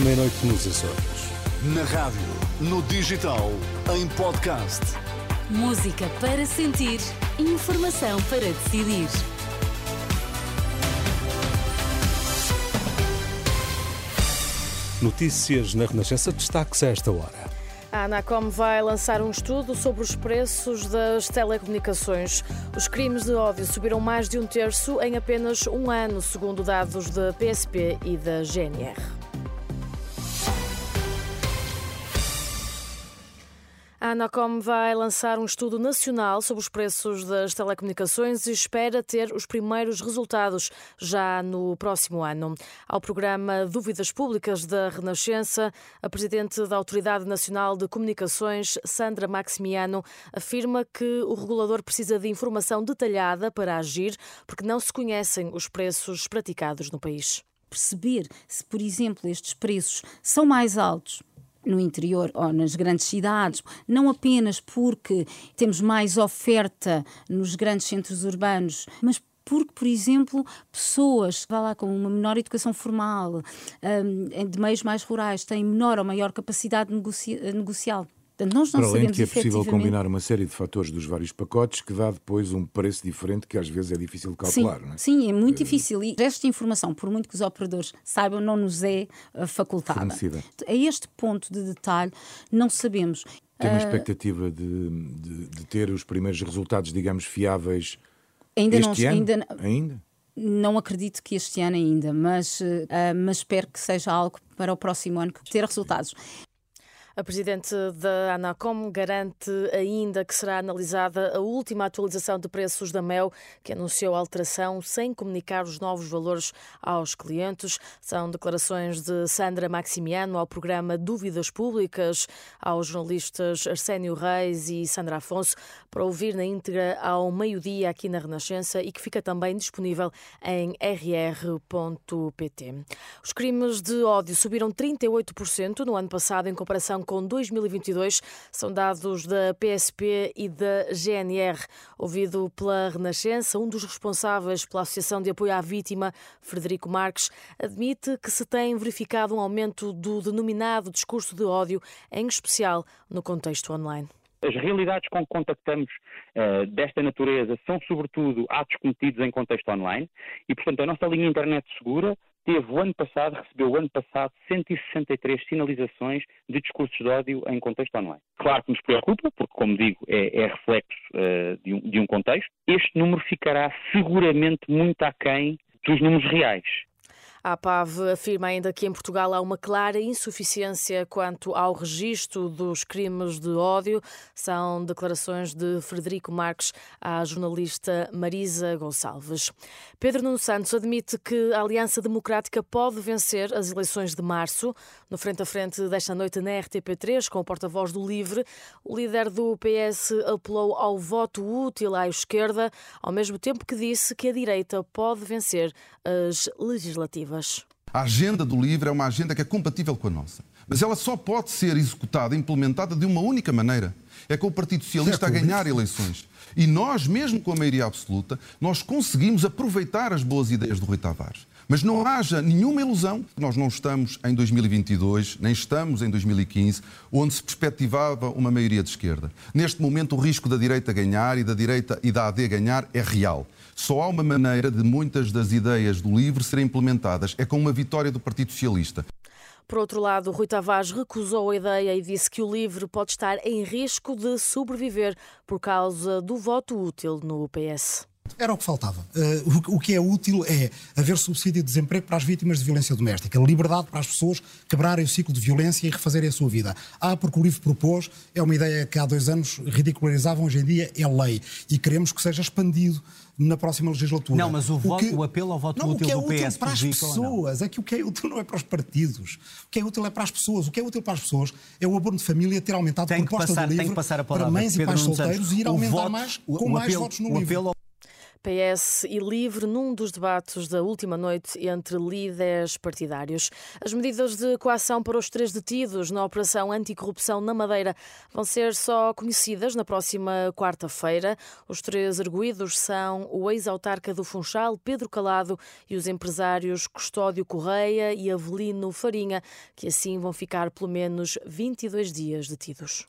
à meia-noite nos Açores. Na rádio, no digital, em podcast. Música para sentir, informação para decidir. Notícias na Renascença, destaques a esta hora. A Anacom vai lançar um estudo sobre os preços das telecomunicações. Os crimes de ódio subiram mais de um terço em apenas um ano, segundo dados da PSP e da GNR. A Anacom vai lançar um estudo nacional sobre os preços das telecomunicações e espera ter os primeiros resultados já no próximo ano. Ao programa Dúvidas Públicas da Renascença, a presidente da Autoridade Nacional de Comunicações, Sandra Maximiano, afirma que o regulador precisa de informação detalhada para agir, porque não se conhecem os preços praticados no país. Perceber se, por exemplo, estes preços são mais altos no interior ou nas grandes cidades, não apenas porque temos mais oferta nos grandes centros urbanos, mas porque, por exemplo, pessoas lá, com uma menor educação formal, um, de meios mais rurais, têm menor ou maior capacidade negocial Portanto, nós não Para além de que é possível combinar uma série de fatores dos vários pacotes que dá depois um preço diferente que às vezes é difícil de calcular. Sim, não é? sim é muito uh, difícil. E esta informação, por muito que os operadores saibam, não nos é uh, facultada. Fornecida. A este ponto de detalhe, não sabemos. Tem uma uh, expectativa de, de, de, ter os primeiros resultados, digamos, fiáveis ainda este não, ano? Ainda, ainda? Não acredito que este ano ainda, mas, uh, mas espero que seja algo para o próximo ano ter resultados. A presidente da Anacom garante ainda que será analisada a última atualização de preços da Mel, que anunciou alteração sem comunicar os novos valores aos clientes. São declarações de Sandra Maximiano ao programa Dúvidas Públicas, aos jornalistas Arsénio Reis e Sandra Afonso, para ouvir na íntegra ao meio-dia aqui na Renascença e que fica também disponível em rr.pt. Os crimes de ódio subiram 38% no ano passado em comparação com 2022. São dados da PSP e da GNR. Ouvido pela Renascença, um dos responsáveis pela Associação de Apoio à Vítima, Frederico Marques, admite que se tem verificado um aumento do denominado discurso de ódio, em especial no contexto online. As realidades com que contactamos uh, desta natureza são, sobretudo, atos cometidos em contexto online e, portanto, a nossa linha internet segura teve o ano passado, recebeu o ano passado 163 sinalizações de discursos de ódio em contexto online. Claro que nos preocupa, porque, como digo, é, é reflexo uh, de, um, de um contexto. Este número ficará seguramente muito aquém dos números reais. A APAV afirma ainda que em Portugal há uma clara insuficiência quanto ao registro dos crimes de ódio. São declarações de Frederico Marques à jornalista Marisa Gonçalves. Pedro Nuno Santos admite que a Aliança Democrática pode vencer as eleições de março. No frente a frente desta noite na RTP3, com o porta-voz do Livre, o líder do PS apelou ao voto útil à esquerda, ao mesmo tempo que disse que a direita pode vencer as legislativas. A agenda do LIVRE é uma agenda que é compatível com a nossa. Mas ela só pode ser executada, implementada de uma única maneira. É com o Partido Socialista a ganhar eleições. E nós, mesmo com a maioria absoluta, nós conseguimos aproveitar as boas ideias do Rui Tavares. Mas não haja nenhuma ilusão, nós não estamos em 2022, nem estamos em 2015, onde se perspectivava uma maioria de esquerda. Neste momento, o risco da direita ganhar e da direita e da AD ganhar é real. Só há uma maneira de muitas das ideias do LIVRE serem implementadas, é com uma vitória do Partido Socialista. Por outro lado, Rui Tavares recusou a ideia e disse que o LIVRE pode estar em risco de sobreviver por causa do voto útil no PS. Era o que faltava. Uh, o, o, que é útil é haver subsídio de desemprego para as vítimas de violência doméstica, liberdade para as pessoas quebrarem o ciclo de violência e refazerem a sua vida. Ah, porque o livro propôs, é uma ideia que há dois anos ridicularizavam, hoje em dia é lei. E queremos que seja expandido na próxima legislatura. Não, mas o, voto, o, que, o apelo ao voto não, útil o que é do útil PS para as pessoas, é que o que é útil não é para os partidos. O que é útil é para as pessoas. O que é útil para as pessoas é o abono de família ter aumentado tem a proposta passar, do livro para mães e pais solteiros e ir aumentar voto, mais com mais votos no livro. PS e LIVRE num dos debates da última noite entre líderes partidários. As medidas de coação para os três detidos na Operação Anticorrupção na Madeira vão ser só conhecidas na próxima quarta-feira. Os três arguídos são o ex-autarca do Funchal, Pedro Calado, e os empresários Custódio Correia e Avelino Farinha, que assim vão ficar pelo menos 22 dias detidos.